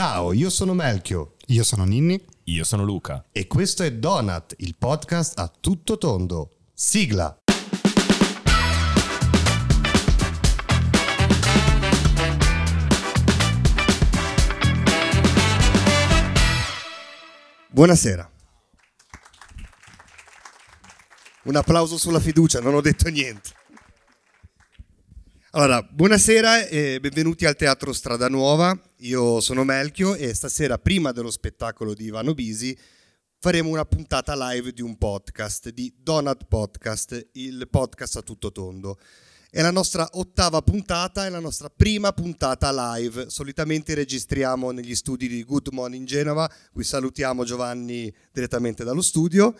Ciao, io sono Melchio Io sono Ninni. Io sono Luca. e questo è Donut, il podcast a tutto tondo. Sigla! Buonasera. Un applauso sulla fiducia, non ho detto niente. Allora, buonasera e benvenuti al Teatro Strada Nuova. Io sono Melchio e stasera, prima dello spettacolo di Ivano Bisi, faremo una puntata live di un podcast, di Donut Podcast, il podcast a tutto tondo. È la nostra ottava puntata, è la nostra prima puntata live. Solitamente registriamo negli studi di Good Morning Genova, qui salutiamo Giovanni direttamente dallo studio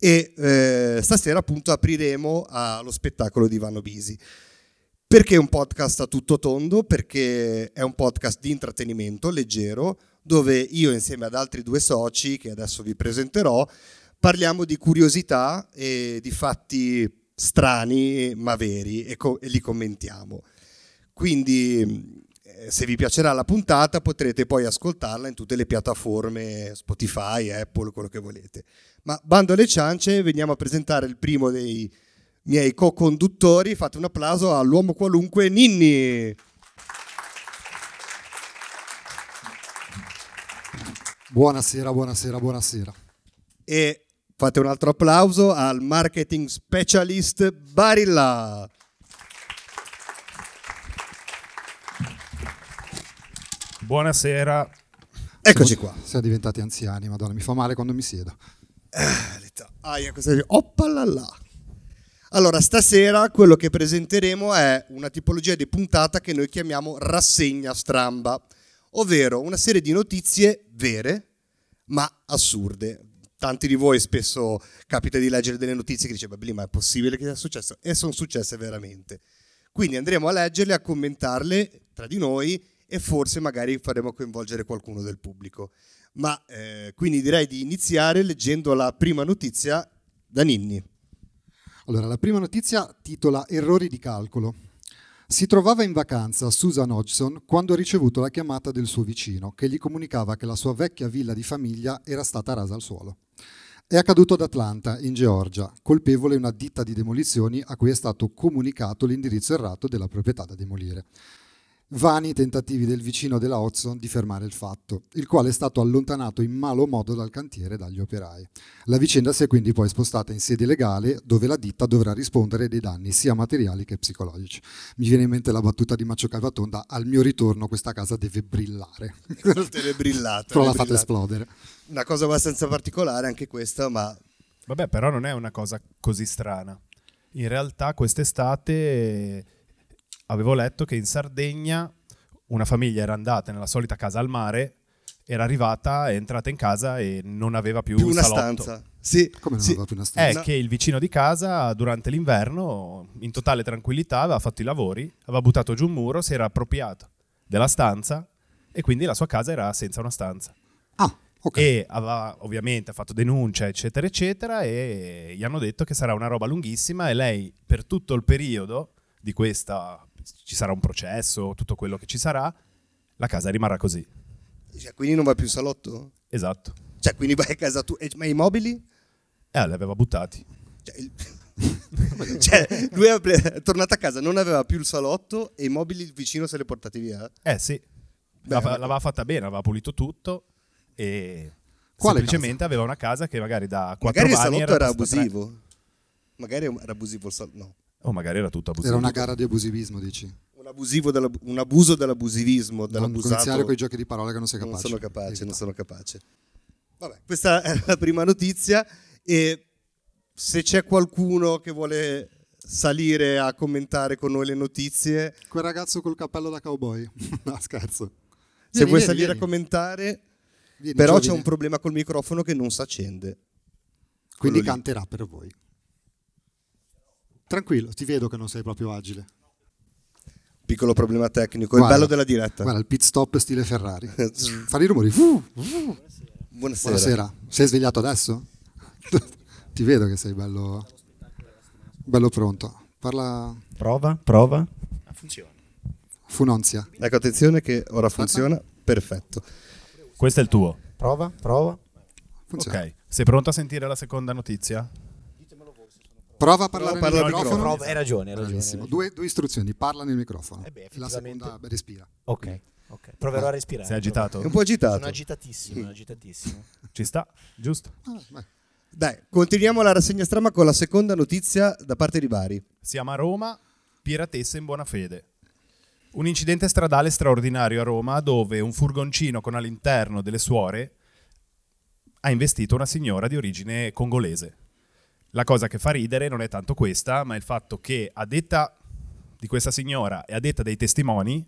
e eh, stasera appunto apriremo allo spettacolo di Ivano Bisi. Perché è un podcast a tutto tondo? Perché è un podcast di intrattenimento leggero, dove io insieme ad altri due soci, che adesso vi presenterò, parliamo di curiosità e di fatti strani ma veri e, co- e li commentiamo. Quindi eh, se vi piacerà la puntata potrete poi ascoltarla in tutte le piattaforme Spotify, Apple, quello che volete. Ma bando alle ciance, veniamo a presentare il primo dei miei co-conduttori. Fate un applauso all'uomo qualunque Ninni. Buonasera, buonasera, buonasera. E fate un altro applauso al marketing specialist Barilla. Buonasera. Eccoci qua. Siamo diventati anziani, madonna, mi fa male quando mi siedo. Aia, cosa? Oppalala. Allora, stasera quello che presenteremo è una tipologia di puntata che noi chiamiamo rassegna stramba, ovvero una serie di notizie vere ma assurde. Tanti di voi spesso capita di leggere delle notizie che dice, "Beh, ma è possibile che sia successo? E sono successe veramente. Quindi andremo a leggerle, a commentarle tra di noi e forse magari faremo coinvolgere qualcuno del pubblico. Ma eh, quindi direi di iniziare leggendo la prima notizia da Ninni. Allora, la prima notizia titola Errori di calcolo. Si trovava in vacanza Susan Hodgson quando ha ricevuto la chiamata del suo vicino che gli comunicava che la sua vecchia villa di famiglia era stata rasa al suolo. È accaduto ad Atlanta, in Georgia, colpevole una ditta di demolizioni a cui è stato comunicato l'indirizzo errato della proprietà da demolire. Vani tentativi del vicino della Hodgson di fermare il fatto, il quale è stato allontanato in malo modo dal cantiere e dagli operai. La vicenda si è quindi poi spostata in sede legale dove la ditta dovrà rispondere dei danni sia materiali che psicologici. Mi viene in mente la battuta di Maccio Calvatonda, al mio ritorno questa casa deve brillare. Te brillate. Però la fate esplodere. Una cosa abbastanza particolare anche questa, ma Vabbè, però non è una cosa così strana. In realtà quest'estate eh, avevo letto che in Sardegna una famiglia era andata nella solita casa al mare, era arrivata, è entrata in casa e non aveva più, più un una salotto. stanza. Sì, Come non sì. aveva più una È stanza? No. che il vicino di casa durante l'inverno, in totale tranquillità, aveva fatto i lavori, aveva buttato giù un muro, si era appropriato della stanza e quindi la sua casa era senza una stanza. Ah, ok. E aveva ovviamente fatto denuncia, eccetera, eccetera, e gli hanno detto che sarà una roba lunghissima e lei per tutto il periodo di questa, ci sarà un processo, tutto quello che ci sarà, la casa rimarrà così. Cioè, quindi non va più in salotto? Esatto. Cioè, quindi vai a casa tu. e- Ma i mobili? E li aveva buttati. Cioè, il- cioè, lui è tornato a casa, non aveva più il salotto e i mobili il vicino se li ha portati via. Eh sì, Beh, L'ava- ma- l'aveva fatta bene, aveva pulito tutto e Quale semplicemente aveva una casa che magari da quattro Magari il vani salotto era tre. abusivo. Magari era abusivo il salotto. No. O magari era tutto abusivo. Era una gara di abusivismo, dici. Un, abusivo della- un abuso dell'abusivismo, Non dell'abusato. iniziare con i giochi di parole che non sei non capace. sono capace, Evita. non sono capace. Vabbè, questa è la prima notizia e se c'è qualcuno che vuole salire a commentare con noi le notizie, Quel ragazzo col cappello da cowboy. no, scherzo. se Vieni, vuoi vieni, salire vieni. a commentare, Vieni, però c'è giovine. un problema col microfono che non si accende. Quindi quello lì. canterà per voi. Tranquillo, ti vedo che non sei proprio agile. Piccolo problema tecnico, Guarda, il bello della diretta. Guarda, il pit stop stile Ferrari. Fare i rumori. Uh. Buonasera. Buonasera. Sei svegliato adesso? ti vedo che sei bello, bello pronto. Parla Prova, prova. Funziona. Funonzia. Ecco, attenzione che ora funziona. Perfetto. Questo è il tuo. Prova, prova. Funziona. Ok. Sei pronto a sentire la seconda notizia? Prova a parlare Prova nel microfono. Prova, hai ragione, hai ragione. Hai ragione. Due, due istruzioni, parla nel microfono. Eh beh, la effettivamente- seconda beh, respira. Ok, ok. Proverò a respirare. Sei agitato? È un po' agitato. Sono agitatissimo, agitatissimo. Ci sta, giusto? Ah, beh. Dai, continuiamo la rassegna strama con la seconda notizia da parte di Bari. Siamo a Roma, piratessa in buona fede. Un incidente stradale straordinario a Roma dove un furgoncino con all'interno delle suore ha investito una signora di origine congolese. La cosa che fa ridere non è tanto questa, ma il fatto che a detta di questa signora e a detta dei testimoni,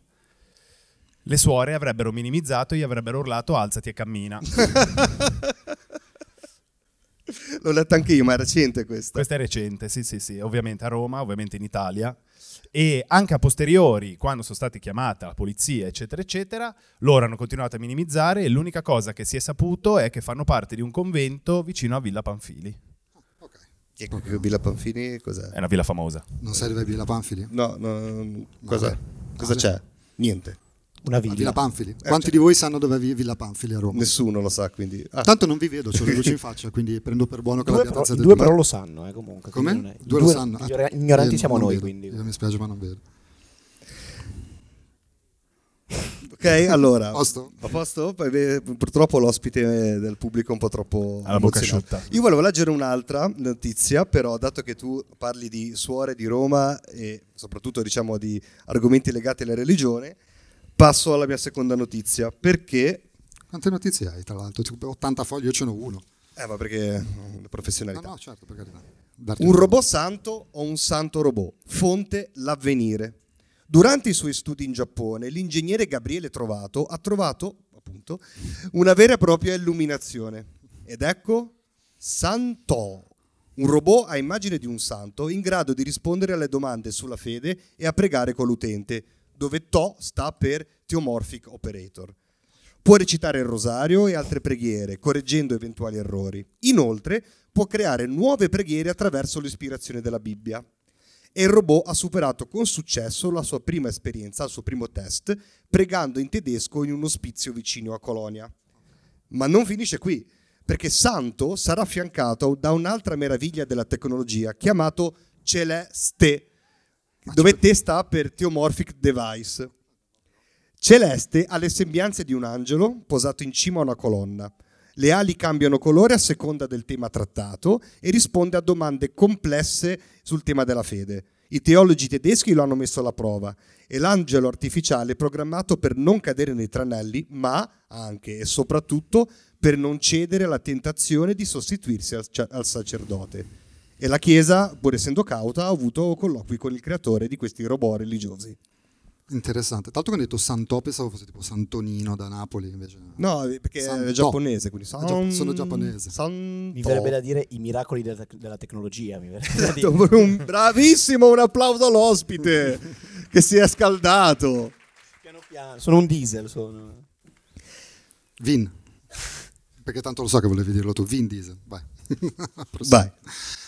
le suore avrebbero minimizzato e gli avrebbero urlato alzati e cammina. L'ho letta anche io, ma è recente questa. Questa è recente, sì, sì, sì, ovviamente a Roma, ovviamente in Italia. E anche a posteriori, quando sono stati chiamata la polizia, eccetera, eccetera, loro hanno continuato a minimizzare e l'unica cosa che si è saputo è che fanno parte di un convento vicino a Villa Panfili. Ecco che Villa Panfini cos'è? È una villa famosa. Non serve Villa Panfili? No, no, cosa, Vabbè. cosa c'è? Niente. Una Ah, villa. Villa Panfili. Eh, Quanti cioè- di voi sanno dove è Villa Panfili a Roma? Nessuno lo sa, quindi... Ah, Tanto non vi vedo, ho le luci in faccia, quindi prendo per buono che Due, l'abbiate però, alzato due due. però lo sanno, eh, comunque. Come? è- i Due lo sanno. Ah, ignoranti io siamo noi, vedo. quindi. Io mi spiace, ma non vedo. Ok, allora... Posto? A posto? Beh, purtroppo l'ospite del pubblico è un po' troppo Alla bocca emozionato. asciutta. Io volevo leggere un'altra notizia, però dato che tu parli di suore di Roma e soprattutto diciamo di argomenti legati alla religione, passo alla mia seconda notizia, perché... Quante notizie hai, tra l'altro? Tipo 80 fogli, io ce n'ho uno. Eh, ma perché la No, professionalità. no, certo, per carità. Un robot santo o un santo robot? Fonte l'avvenire. Durante i suoi studi in Giappone, l'ingegnere Gabriele Trovato ha trovato, appunto, una vera e propria illuminazione. Ed ecco Santo, un robot a immagine di un santo in grado di rispondere alle domande sulla fede e a pregare con l'utente, dove To sta per Theomorphic Operator. Può recitare il rosario e altre preghiere, correggendo eventuali errori. Inoltre, può creare nuove preghiere attraverso l'ispirazione della Bibbia. E il robot ha superato con successo la sua prima esperienza, il suo primo test, pregando in tedesco in un ospizio vicino a Colonia. Ma non finisce qui, perché Santo sarà affiancato da un'altra meraviglia della tecnologia, chiamato Celeste, dove te sta per Theomorphic Device. Celeste ha le sembianze di un angelo posato in cima a una colonna. Le ali cambiano colore a seconda del tema trattato e risponde a domande complesse sul tema della fede. I teologi tedeschi lo hanno messo alla prova e l'angelo artificiale è programmato per non cadere nei tranelli, ma anche e soprattutto per non cedere alla tentazione di sostituirsi al, al sacerdote. E la Chiesa, pur essendo cauta, ha avuto colloqui con il creatore di questi robot religiosi. Interessante. Tanto che ho detto Santò, pensavo fosse tipo Santonino da Napoli, invece no. No, perché Santo. è giapponese, quindi Ah, gia- sono giapponese. Santo. Mi verrebbe da dire i miracoli della, tec- della tecnologia. Mi verrebbe da dire. Esatto, un bravissimo, un applauso all'ospite che si è scaldato. Piano piano. Sono un diesel. Sono... Vin. Perché tanto lo so che volevi dirlo tu. Vin Diesel. Vai. Vai.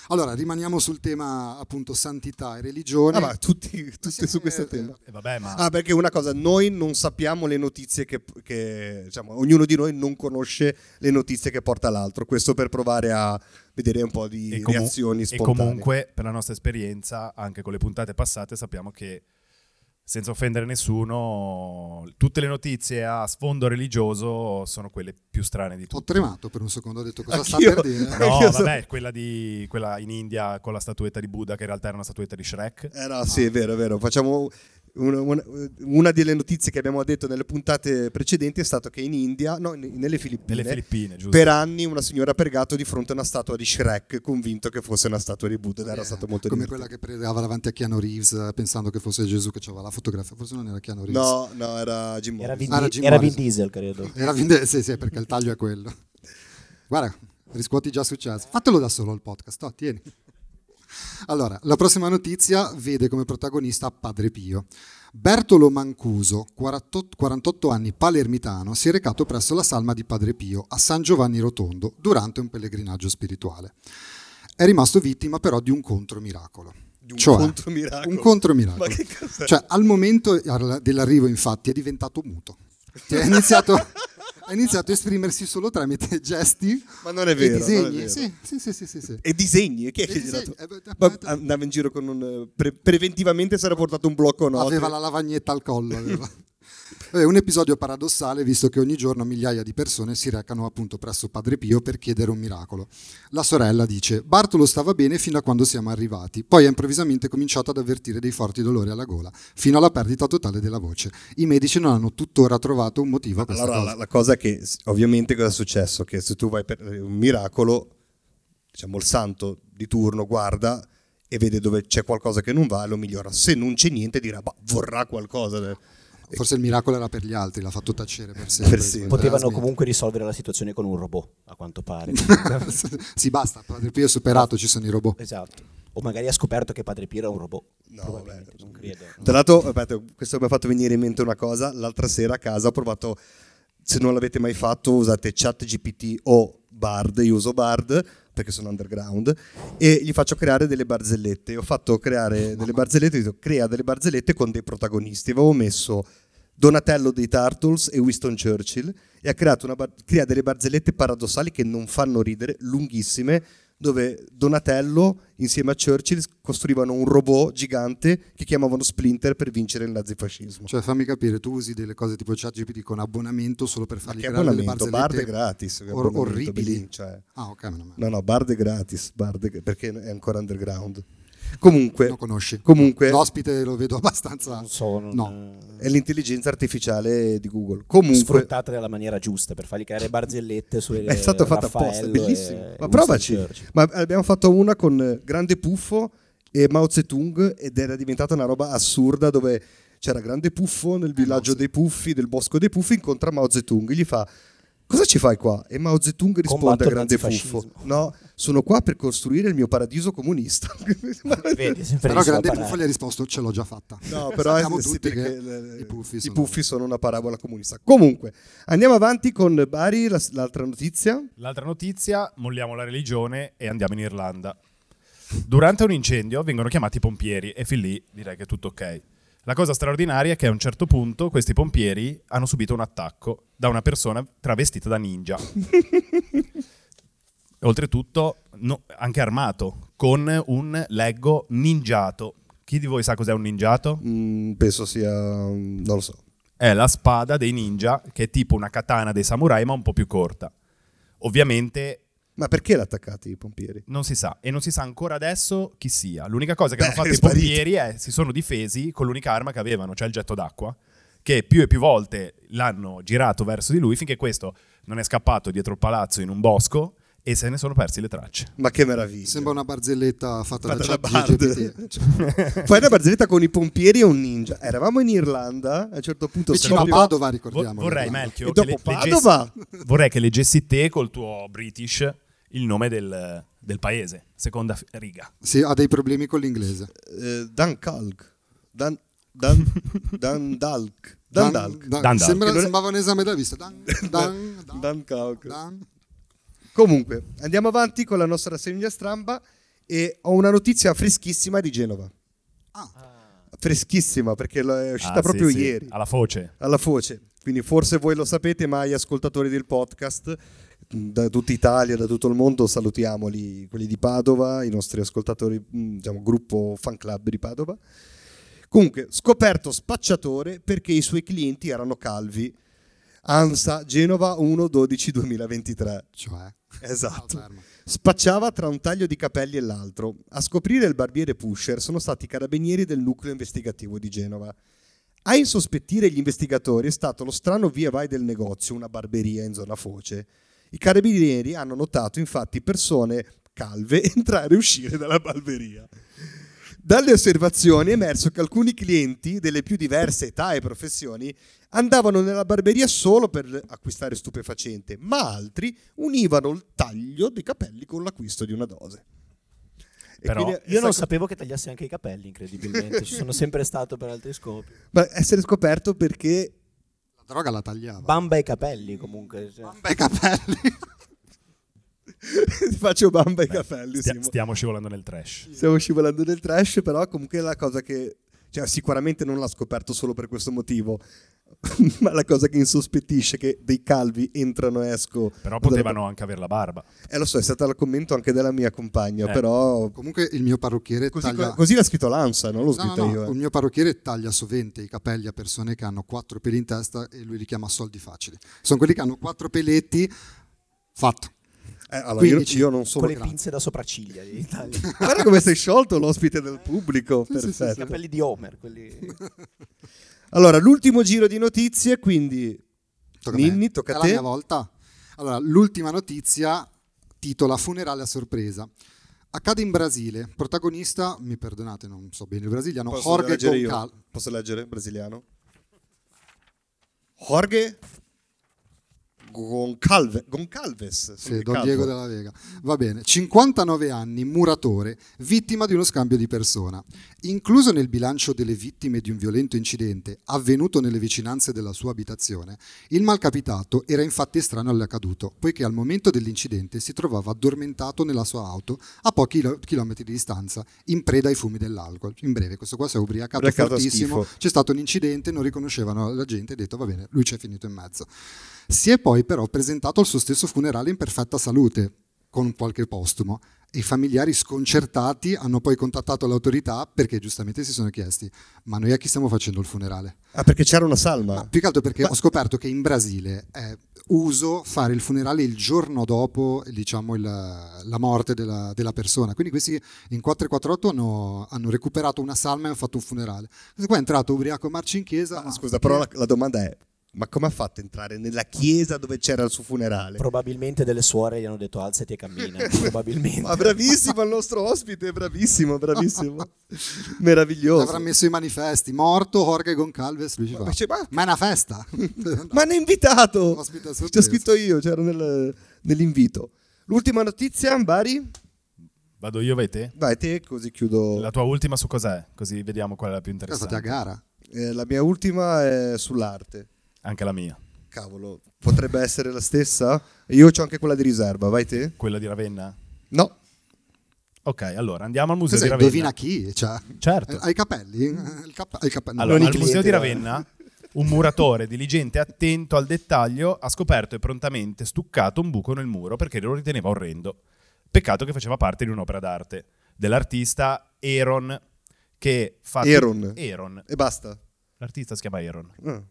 Allora, rimaniamo sul tema appunto santità e religione. Ah, ma tutti, tutti su questo eh, tema. E vabbè, ma Ah, perché una cosa, noi non sappiamo le notizie che, che- diciamo, ognuno di noi non conosce le notizie che porta l'altro. Questo per provare a vedere un po' di e, comu- reazioni e spontanee. comunque, per la nostra esperienza, anche con le puntate passate, sappiamo che senza offendere nessuno, tutte le notizie a sfondo religioso sono quelle più strane di Ho tutte. tremato per un secondo, ho detto cosa Anch'io. sta per dire. Anch'io No, so- vabbè, quella, di, quella in India con la statuetta di Buddha, che in realtà era una statuetta di Shrek. Eh no, sì, è vero, è vero. Facciamo una, una- una delle notizie che abbiamo detto nelle puntate precedenti è stato che in India, no, nelle Filippine, Nelle Filippine, per anni una signora ha pregato di fronte a una statua di Shrek, convinto che fosse una statua di Buddha ed era Eh, stato molto come divertente. quella che pregava davanti a Keanu Reeves eh, pensando che fosse Gesù che aveva la fotografia. Forse non era Keanu Reeves. No, no, era Jim Era, Morrison. Vin, Ah, era Jim era Vin. Diesel, credo. Era Vin Diesel, sì, sì, perché il taglio è quello. Guarda, riscuoti già successo. Fatelo da solo il podcast, oh, tieni. Allora, la prossima notizia vede come protagonista Padre Pio. Bertolo Mancuso, 48, 48 anni palermitano, si è recato presso la salma di Padre Pio a San Giovanni Rotondo durante un pellegrinaggio spirituale. È rimasto vittima però di un contromiracolo. Di un Cioè, contromiracolo. Un contromiracolo. Ma che cos'è? Cioè, al momento dell'arrivo, infatti, è diventato muto. Cioè, è iniziato, ha iniziato a esprimersi solo tramite gesti Ma non è e vero. è disegni. vero. Sì, sì, sì, sì, sì, sì. E disegni? E chi è E che gli ha disegni, dato? eh, andava in giro con un... eh, pre- preventivamente si era portato un blocco note. Aveva la lavagnetta al collo. aveva. È un episodio paradossale visto che ogni giorno migliaia di persone si recano appunto presso Padre Pio per chiedere un miracolo. La sorella dice: Bartolo stava bene fino a quando siamo arrivati, poi ha improvvisamente cominciato ad avvertire dei forti dolori alla gola, fino alla perdita totale della voce. I medici non hanno tuttora trovato un motivo a questa Allora, cosa. la, la cosa è che ovviamente cosa è successo? Che se tu vai per un miracolo, diciamo il santo di turno guarda e vede dove c'è qualcosa che non va e lo migliora. Se non c'è niente dirà, bah, vorrà qualcosa. Forse il miracolo era per gli altri, l'ha fatto tacere per sempre. Per sempre. Potevano comunque risolvere la situazione con un robot, a quanto pare. sì, basta, Padre Pio è superato, ci sono i robot. esatto. O magari ha scoperto che Padre Pio era un robot. No, vabbè. non credo. Tra l'altro, aspetta, questo mi ha fatto venire in mente una cosa. L'altra sera a casa ho provato, se non l'avete mai fatto, usate ChatGPT o Bard. Io uso Bard perché sono underground e gli faccio creare delle barzellette. Ho fatto creare delle barzellette, ho detto crea delle barzellette con dei protagonisti. Avevo messo Donatello dei Turtles e Winston Churchill e ha creato una bar- crea delle barzellette paradossali che non fanno ridere, lunghissime, dove Donatello insieme a Churchill costruivano un robot gigante che chiamavano Splinter per vincere il nazifascismo. Cioè, fammi capire, tu usi delle cose tipo ChatGPT con abbonamento solo per fargli che creare delle? Bard barzellette gratis. che or- orribili. cioè. Ah, ok. No, no, Bard è gratis, Bard è- perché è ancora underground. Comunque, Non conosci. comunque L'ospite lo vedo abbastanza. Non so, non, No. è l'intelligenza artificiale di Google. Comunque, sfruttata nella maniera giusta per fargli creare barzellette su è stato fatto apposta, bellissimo. e Ma provaci. Ma abbiamo fatto una con eh, Grande Puffo e Mao Zedong ed era diventata una roba assurda dove c'era Grande Puffo nel villaggio dei Puffi, del bosco dei Puffi, incontra Mao Zedong e gli fa Cosa ci fai qua? E Mao Zedong risponde Combatto a Grande. Puffo No, sono qua per costruire il mio paradiso comunista Vedi, sempre Però Grande parata. Puffo gli ha risposto: Ce l'ho già fatta. No, però Sappiamo sì, tutti che le- i puffi i sono- puffi sono una parabola comunista. Comunque, andiamo avanti con Bari, la- l'altra notizia. L'altra notizia, molliamo la religione e andiamo in Irlanda. Durante un incendio vengono chiamati i pompieri e fin lì direi che è tutto ok. La cosa straordinaria è che a un certo punto questi pompieri hanno subito un attacco da una persona travestita da ninja. Oltretutto no- anche armato con un leggo ninjato. Chi di voi sa cos'è un ninjato? Mm, penso sia, non lo so. È la spada dei ninja che è tipo una katana dei samurai ma un po' più corta. Ovviamente Ma perché l'ha attaccati i pompieri? Non si sa, e non si sa ancora adesso chi sia. L'unica cosa che Beh, hanno fatto i pompieri è si sono difesi con l'unica arma che avevano, cioè il getto d'acqua, che più e più volte l'hanno girato verso di lui finché questo non è scappato dietro il palazzo in un bosco e se ne sono persi le tracce. Ma che meraviglia. Sembra una barzelletta fatta, Fatta da da ChatGPT. Cioè, Fai una barzelletta con i pompieri e un ninja. Eravamo in Irlanda, a un certo punto vicino a Padova, ricordiamo. vorrei. Melchio, che le- Padova? leggessi- vorrei che leggessi te col tuo British il nome del, del paese, seconda riga. Sì, ha dei problemi con l'inglese. eh, Dunkirk. Dan, Dan, Dundalk. Dundalk. Dan- Dan- è- sembrava un esame da vista. Dan, dan, dan, Dunkirk. dan. Comunque, andiamo avanti con la nostra rassegna stramba e ho una notizia freschissima di Genova. Ah. Freschissima perché è uscita Ah, proprio sì, sì, ieri. Alla foce. alla voce. Quindi forse voi lo sapete, ma gli ascoltatori del podcast da tutta Italia, da tutto il mondo, salutiamoli, quelli di Padova, i nostri ascoltatori, mh, diciamo, gruppo fan club di Padova. Comunque, scoperto spacciatore perché i suoi clienti erano calvi. ANSA Genova 1-12-2023. Cioè, Esatto. Spacciava tra un taglio di capelli e l'altro. A scoprire il barbiere pusher sono stati i carabinieri del nucleo investigativo di Genova. A insospettire gli investigatori è stato lo strano via vai del negozio, una barberia in zona Foce. I carabinieri hanno notato infatti persone calve entrare e uscire dalla barberia. Dalle osservazioni è emerso che alcuni clienti delle più diverse età e professioni andavano nella barberia solo per acquistare stupefacente, ma altri univano il taglio dei capelli con l'acquisto di una dose. E Però quindi Io non stato- sapevo che tagliassi anche i capelli, incredibilmente. Ci sono sempre stato per altri scopi. Ma essere scoperto perché La droga la tagliava. Bamba i capelli, comunque. cioè. Beh, capelli. Ti faccio bamba i capelli. Stia- stiamo scivolando nel trash. Stiamo scivolando nel trash, però comunque è la cosa che cioè, sicuramente non l'ha scoperto solo per questo motivo. ma la cosa che insospettisce è che dei calvi entrano e esco. Però potevano anche avere la barba. Eh lo so, è stato il commento anche della mia compagna, Eh. però Comunque il mio parrucchiere così, taglia... così l'ha scritto Lanza, non l'ho No, no, scritto no, io. eh. Il mio parrucchiere taglia sovente i capelli a persone che hanno quattro peli in testa e lui li chiama soldi facili. Sono quelli che hanno quattro peletti, fatto. Eh, allora, io, 15. io non sono Con le grazie. pinze da sopracciglia. Guarda come sei sciolto l'ospite del pubblico, Sì, sì, sì, I perfetto. capelli di Homer, quelli... Allora, l'ultimo giro di notizie, quindi Tocca a me. Ninni, tocca a È te. la mia volta. Allora, l'ultima notizia titola Funerale a sorpresa. Accade in Brasile. Protagonista, mi perdonate, non so bene il brasiliano, Posso Jorge leggere io? Goncal- Posso leggere brasiliano? Jorge Goncalves. Goncalves. Sì, Don. Diego della Vega. Va bene. 59 anni, muratore, vittima di uno scambio di persona. Incluso nel bilancio delle vittime di un violento incidente avvenuto nelle vicinanze della sua abitazione, il malcapitato era infatti estraneo all'accaduto, poiché al momento dell'incidente si trovava addormentato nella sua auto a pochi chilo- chilometri di distanza, in preda ai fumi dell'alcol. In breve, questo qua si è ubriacato Ubriacato fortissimo, schifo. c'è stato un incidente, non riconoscevano la gente e ha detto va bene, lui ci è finito in mezzo. Si è poi però presentato al suo stesso funerale in perfetta salute, con qualche postumo, i familiari sconcertati hanno poi contattato l'autorità perché giustamente si sono chiesti ma noi a chi stiamo facendo il funerale? Ah, perché c'era una salma. Ma più che altro perché ho scoperto che in Brasile è uso fare il funerale il giorno dopo diciamo, il- la morte della, della persona. Quindi questi in 448 hanno, hanno recuperato una salma e hanno fatto un funerale. Questo qua è entrato ubriaco a marcia in chiesa. Ah, ma- scusa, però la, la domanda è: ma come ha fatto a entrare nella chiesa dove c'era il suo funerale? Probabilmente delle suore gli hanno detto alzati e cammina. Probabilmente. Ma bravissimo il nostro ospite, bravissimo, bravissimo. Meraviglioso. Avrà messo i manifesti. Morto Jorge Goncalves. Lui ci fa. Ma, dice, ma- Ma è una festa. ma hanno invitato! C'è sorpresa. scritto io, c'era nel- nell'invito. L'ultima notizia, Bari? Vado io, vai te? Vai te, così chiudo. La tua ultima su cos'è? Così vediamo qual è la più È stata a interessante. gara. Eh, la mia ultima è sull'arte. Anche la mia. Cavolo, potrebbe essere la stessa? Io ho anche quella di riserva, vai te? Quella di Ravenna? No. Ok, allora andiamo al museo Cos'è? di Ravenna. Indovina chi? Cioè, Certo. Hai i capelli? Il cap- hai i capelli. Allora, Non al museo di. Ravenna, un muratore diligente e attento al dettaglio ha scoperto e prontamente stuccato un buco nel muro perché lo riteneva orrendo. Peccato che faceva parte di un'opera d'arte dell'artista Aaron che fa Aaron. Aaron. E basta. L'artista si chiama Aaron. Ah.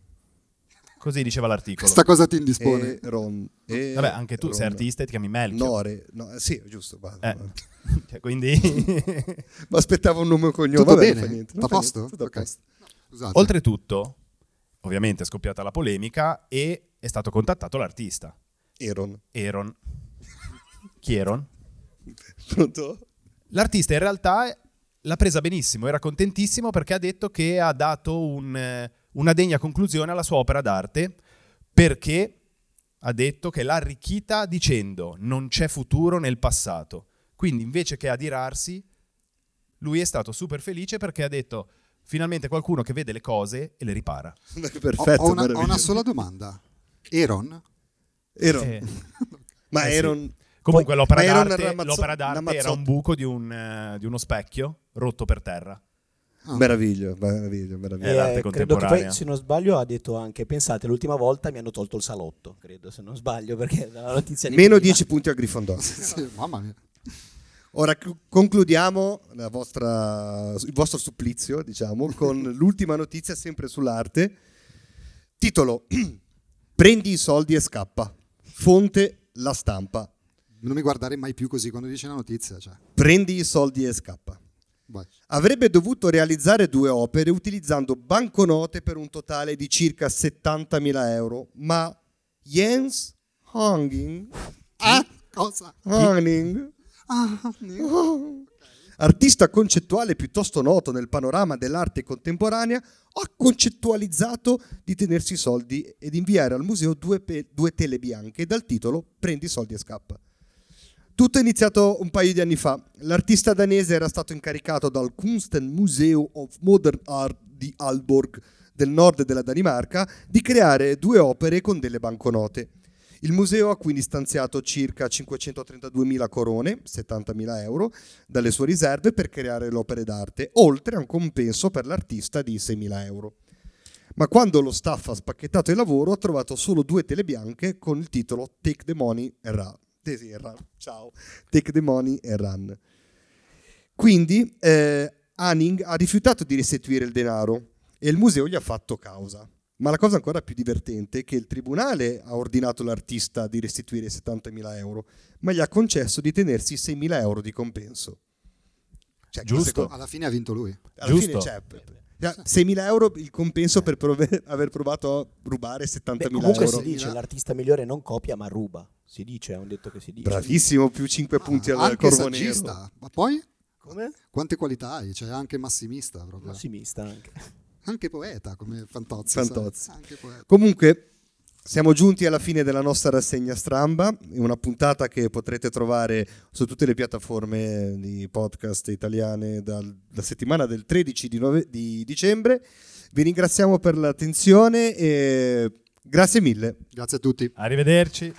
Così diceva l'articolo. Questa cosa ti indispone. Aaron. E- Vabbè, anche tu sei Aaron. artista e ti chiami Melchior. Nore. No, eh, sì, giusto. va- Eh. va. Cioè, quindi Ma aspettavo un nome e cognome. Tutto Vabbè, bene? niente, a posto? tutto a Ok. posto. Scusate. Oltretutto, ovviamente è scoppiata la polemica e è stato contattato l'artista, Aaron. Aaron. Chi Aaron? Pronto? L'artista in realtà l'ha presa benissimo, era contentissimo perché ha detto che ha dato un, eh, una degna conclusione alla sua opera d'arte perché ha detto che l'ha arricchita dicendo non c'è futuro nel passato. Quindi invece che adirarsi, lui è stato super felice perché ha detto finalmente qualcuno che vede le cose e le ripara. Ho, Perfetto. ho una, ho una sola domanda. Aaron? Aaron. Eh, Ma eh sì. Aaron... Comunque Poi- l'opera d'arte, ramazzo- l'opera d'arte era un buco di, un, eh, di uno specchio rotto per terra. Ah. Meraviglio, meraviglio, meraviglio. È l'arte Eh, credo che contemporanea. poi, se non sbaglio, ha detto anche: Pensate, l'ultima volta mi hanno tolto il salotto. Credo, se non sbaglio, perché la notizia di Meno prima. 10 punti a Grifondoro. Sì, mamma mia. Ora concludiamo la vostra- il vostro supplizio, diciamo, con l'ultima notizia sempre sull'arte. Titolo: Prendi i soldi e scappa. Fonte: La stampa. Non mi guardare mai più così quando dici la notizia. Cioè. Prendi i soldi e scappa. Avrebbe dovuto realizzare due opere utilizzando banconote per un totale di circa 70.000 euro, ma Jens Hanging, Ah, cosa? Hanging Ah, ne- artista concettuale piuttosto noto nel panorama dell'arte contemporanea, ha concettualizzato di tenersi i soldi ed inviare al museo due, pe- due tele bianche dal titolo Prendi i soldi e scappa. Tutto è iniziato un paio di anni fa. L'artista danese era stato incaricato dal Kunstmuseum of Modern Art di Aalborg, del nord della Danimarca, di creare due opere con delle banconote. Il museo ha quindi stanziato circa 532.000 corone, 70.000 euro, dalle sue riserve per creare le opere d'arte, oltre a un compenso per l'artista di 6.000 euro. ma quando lo staff ha spacchettato il lavoro ha trovato solo due tele bianche con il titolo Take the Money and Run. Sì, run. Ciao, Take the Money and Run. Quindi eh, Hanning ha rifiutato di restituire il denaro e il museo gli ha fatto causa. Ma la cosa ancora più divertente è che il tribunale ha ordinato all'artista di restituire 70.000 euro, ma gli ha concesso di tenersi 6.000 euro di compenso. Cioè, Giusto. co- Alla fine ha vinto lui. Alla Giusto. fine c'è. cioè, 6.000 euro il compenso per prove- aver provato a rubare 70.000 Beh, comunque euro. si dice l'artista migliore non copia ma ruba. Si dice, è un detto che si dice. Bravissimo, più 5 punti Ah, al anche Corvo Nero. saggista. Ma poi Come? quante qualità hai? C'è anche massimista proprio. Massimista anche. Anche poeta come Fantozzi. Fantozzi. sai? Anche poeta. Comunque, siamo giunti alla fine della nostra rassegna stramba, una puntata che potrete trovare su tutte le piattaforme di podcast italiane dal- la settimana del 13 di, nove- di dicembre. Vi ringraziamo per l'attenzione e grazie mille. Grazie a tutti. Arrivederci.